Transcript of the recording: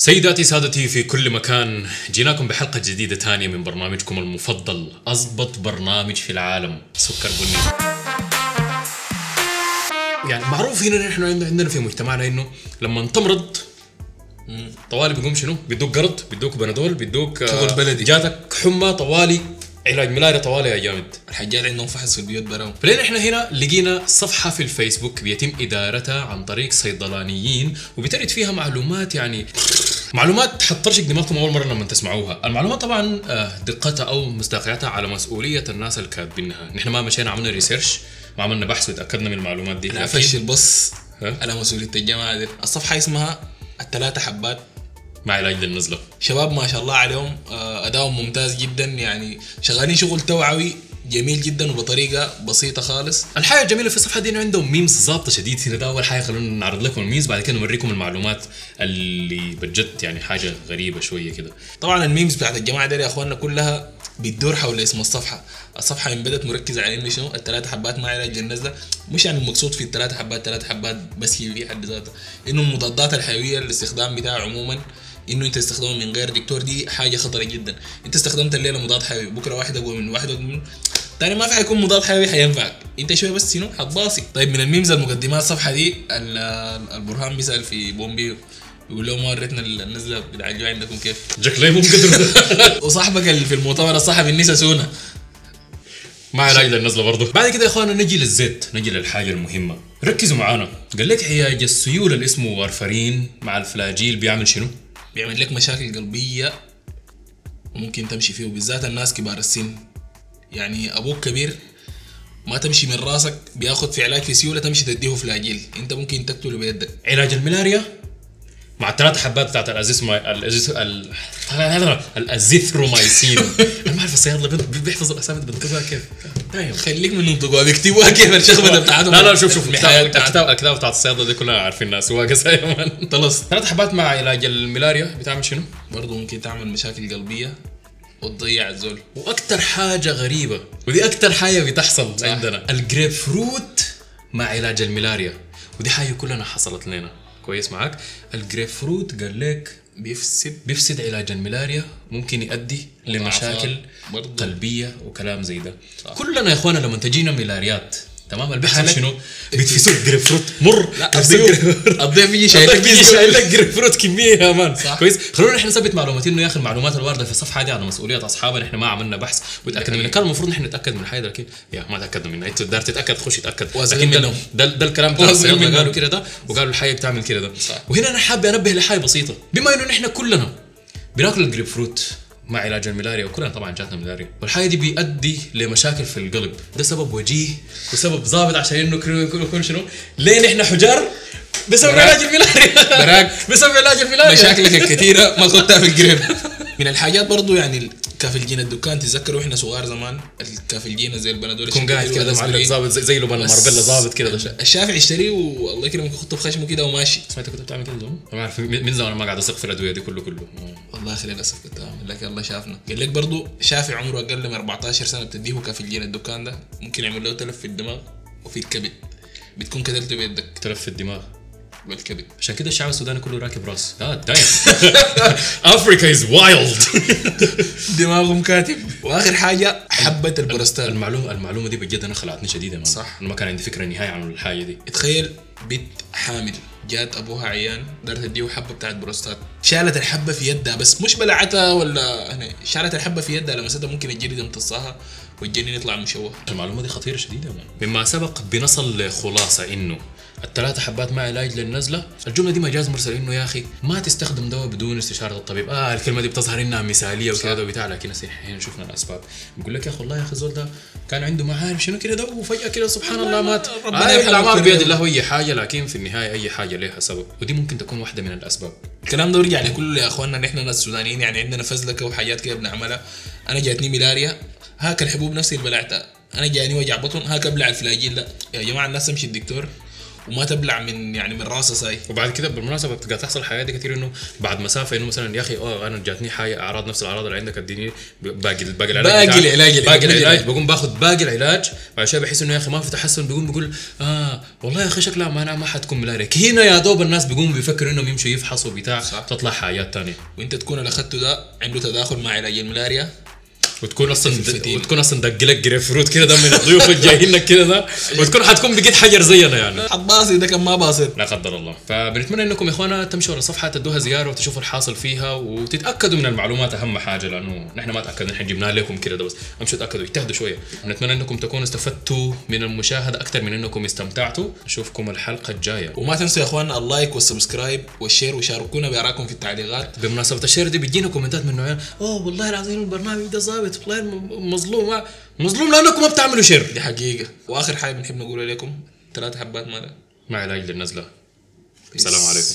سيداتي سادتي في كل مكان جيناكم بحلقة جديدة تانية من برنامجكم المفضل أضبط برنامج في العالم سكر بني يعني معروف هنا نحن عندنا في مجتمعنا إنه لما تمرض طوالي بيقوم شنو؟ بيدوك قرض بيدوك بنادول بيدوك آه، شغل بلدي. جاتك حمى طوالي علاج ملاريا طوالي يا جامد الحاجات عندهم فحص في البيوت براهم فلين إحنا هنا لقينا صفحة في الفيسبوك بيتم إدارتها عن طريق صيدلانيين وبترد فيها معلومات يعني معلومات حترشق دماغكم أول مرة لما تسمعوها. المعلومات طبعا آه، دقتها أو مصداقيتها على مسؤولية الناس اللي كاتبينها نحن ما مشينا عملنا research ما عملنا بحث وتأكدنا من المعلومات دي. لا لكن- فش البص؟ على مسؤولية الجماعة دي الصفحة اسمها الثلاثة حبات. مع علاج للنزلة. شباب ما شاء الله عليهم آه، أدائهم ممتاز جدا. يعني شغالين شغل توعوي. جميل جدا وبطريقة بسيطة خالص. الحاجة الجميلة في الصفحة دي انه عندهم memes ظابطة شديد هنا. ده أول حاجة خلونا نعرض لكم ال memes بعد كده نوريكم المعلومات اللي بجد يعني حاجة غريبة شوية كده. طبعا ال memes بتاعت الجماعة دي يا إخواننا كلها بتدور حول اسم الصفحة. الصفحة انبنت مركزة على إنه شنو؟ الثلاث حبات ما علاج للنزلة مش يعني المقصود في الثلاث حبات ثلاث حبات بس هي في حد ذاتها. إنه المضادات الحيوية الاستخدام بتاعها عموما إنه أنت تستخدمه من غير دكتور دي حاجة خطرة جدا. أنت استخدمت الليلة مضاد حيوي بكرة واحد أقوى من واحد أقوى تاني ما في حيكون مضاد حيوي حينفعك. انت شوية بس شنو؟ حتباصي. طيب من ال memes المقدمات الصفحه دي ال- البرهان بيسأل في بومبي يقول لهم ما وريتنا النزلة بتاع الجوع عندكم كيف؟ جاك ليمون قدر وصاحبك اللي في المؤتمر الصحفي النسا سونا. ما علاج للنزله برضه. بعد كده يا اخوانا نجي للزيت نجي للحاجة المهمة. ركزوا معانا. قال لك علاج السيولة اللي اسمه وارفرين مع الفلاجيل بيعمل شنو؟ بيعمل لك مشاكل قلبية وممكن تمشي فيه وبالذات الناس كبار السن. يعني أبوك كبير ما تمشي من راسك بياخد في علاج في سيوله تمشي تديه فلاجيل أنت ممكن تقتله بيدك. علاج الملاريا؟ مع الثلاث حبات بتاعت الازيثما الازيث ال... الأزيثرومايسين. أنا ما أعرف الصيادلة بي- بيحفظ الأسامي بينطقها كيف. دايم خليك من ينطقوها بيكتبوها كيف الشخبطه بتاعتهم لا لا شوف شوف. الكتاب الكتاب بتاعت الصيادلة دي كلها عارفين الناس. man. خلص ثلاث حبات مع علاج الملاريا. بتعمل شنو؟ برضه ممكن تعمل مشاكل قلبية. وتضيع الزول وأكثر حاجة غريبة ودي أكثر حاجة بتحصل صح. عندنا. الجريب فروت مع علاج الملاريا. ودي حاجة كلنا حصلت لنا. كويس معاك. الجريب فروت قال لك بيفسد بيفسد علاج الملاريا ممكن يؤدي لمشاكل برضو. قلبية وكلام زي ده. كلنا يا إخوانا لما تجينا ملاريات تمام؟ اللي بيحصل شنو؟ بتفسد جريب فروت مر. لا الضيف يجي شايل شايلك لك يجي شايل لك جريب فروت كمية يا man. صح. كويس؟ خلونا إحنا نثبت معلومات انه يا أخي المعلومات الواردة في الصفحة دي على مسؤولية أصحابنا. إحنا ما عملنا بحث. وتاكدنا منها كان المفروض نحن نتأكد من حاجة لكن يا ما تأكدنا منها إنت دار تتأكد خش واثقين لكن ده. ده, ده الكلام بتاع. قالوا كده ده وقالوا الحاجة بتعمل كده ده. وهنا أنا حابب أنبه لحاجة بسيطة. بما إنه نحن كلنا بناكل الجريب فروت مع علاج الملاريا وكلنا طبعا جاتنا ملاريا. والحاجة دي بيؤدي لمشاكل في القلب. ده سبب وجيه وسبب ضابط عشان إنه كل كل- كل شنو؟ ليه نحن حجار؟ بسبب. علاج الملاريا. براك. بسبب علاج الملاريا. مشاكلك الكثيرة ما خدتها في الجريب. من الحاجات برضو يعني كافلجين الدكان تتذكروا إحنا صغار زمان؟ الكافلجين زي البنادول يكون قاعد الشكل كده ده معلق. ظابط زي, زي لبن الماربيلا ظابط كده ده الشافعي اشتريه والله يكرمك يحطه في خشمه كده وماشي. سمعت كنت بتعمل كده زمان؟ ما اعرف من من زمان ما قاعد اثق في الأدوية دي كله كله. والله أخي للاسف كنت اعمل لك الله شافنا. قال لك برضو شافعي عمره أقل من 14 سنة بتديه كافلجين الدكان ده. ممكن يعمل له تلف في الدماغ وفي الكبد. بتكون كتلته بيدك. تلف في الدماغ. بالكبد عشان كده الشعب السوداني كله راكب راس. آه دايم Africa is wild دماغهم كاتب. وآخر حاجة حبه البروستات المعلومه المعلومة دي بجد أنا خلعتني شديده man. صح. أنا ما كان عندي فكرة نهائيه عن الحاجة دي. تخيل بنت حامل جات أبوها عيان دايرة تديه حبة بتاعت بروستات شالت الحبة في يدها بس مش بلعتها ولا هنا. شالت الحبة في يدها لمستها ممكن الجلد يمتصها والجنين يطلع مشوه. المعلومة دي خطيرة شديدة man. مما سبق بنصل لخلاصة إنه الثلاثة حبات مع علاج للنزلة الجملة دي مجاز مرسل إنه يا أخي ما تستخدم دواء بدون استشارة الطبيب. آه الكلمة دي بتظهر إنها مثالية وكذا وبتاع لكن هنا شفنا الأسباب. بقول لك يا أخي والله يا أخي الزول ده كان عنده ما عارف شنو كده ده؟ وفجأة كده سبحان الله مات. ربنا الاعمار كده. بيد الله أي حاجة لكن في النهاية أي حاجة لها سبب. ودي ممكن تكون واحدة من الأسباب. الكلام ده يرجع لكل يا اخواننا نحن ناس سودانيين يعني عندنا فزلكة وحاجات كده بنعملها. أنا جاتني ملاريا هاك الحبوب نفسي اللي بلعتها. أنا جاني وجع بطن هاك أبلع الفلاجيل لا يا جماعة الناس تمشي الدكتور. وما تبلع من يعني من راسها ساي وبعد كده بالمناسبة بتبقى تحصل حاجات دي كتير إنه بعد مسافه إنه مثلا يا أخي آه أنا جاتني حاجة أعراض نفس الأعراض اللي عندك أديني باقي باقي العلاج باقي. العلاج باقي العلاج. بقوم باخذ باقي العلاج بعد شوية بحس إنه يا أخي ما في تحسن بيقوم بيقول آه والله يا أخي شكلها ما أنا ما حتكون ملاريا هنا يا دوب الناس بيقوموا بيفكروا إنهم يمشوا يفحصوا بتاع. تطلع حاجات تانية وأنت تكون اللي أخذته ده عنده تداخل مع علاج الملاريا وتكون أصلا. وتكون أصلا دق لك جريب فروت كده ده من الضيوف الجايين لك كده ده. وتكون حتكون بقيت حجر زينا يعني. حتباصي ده كان ما باصت لا قدر الله. فبنتمنى إنكم يا إخوانا تمشوا على صفحة تدوها زيارة وتشوفوا الحاصل فيها وتتأكدوا من المعلومات أهم حاجة لأنه نحن ما تأكدنا نحن جبناها لكم كده ده بس. أمشوا تاكدوا اجتهدوا شوية. بنتمنى إنكم تكونوا استفدتوا من المشاهدة أكثر من إنكم استمتعتوا. نشوفكم الحلقة الجاية. وما تنسوا يا اخواننا ال like وال subscribe وال share وشاركونا بارائكم في التعليقات. بمناسبة ال share دي بتجينا كومنتات من نوعين. أوه والله العظيم البرنامج ده ظابط. والله م- مظلوم مظلوم لأنكم ما بتعملوا شير دي حقيقة. وآخر حاجة بنحب نقول لكم ثلاث حبات ماذا مع علاج للنزلة. السلام عليكم.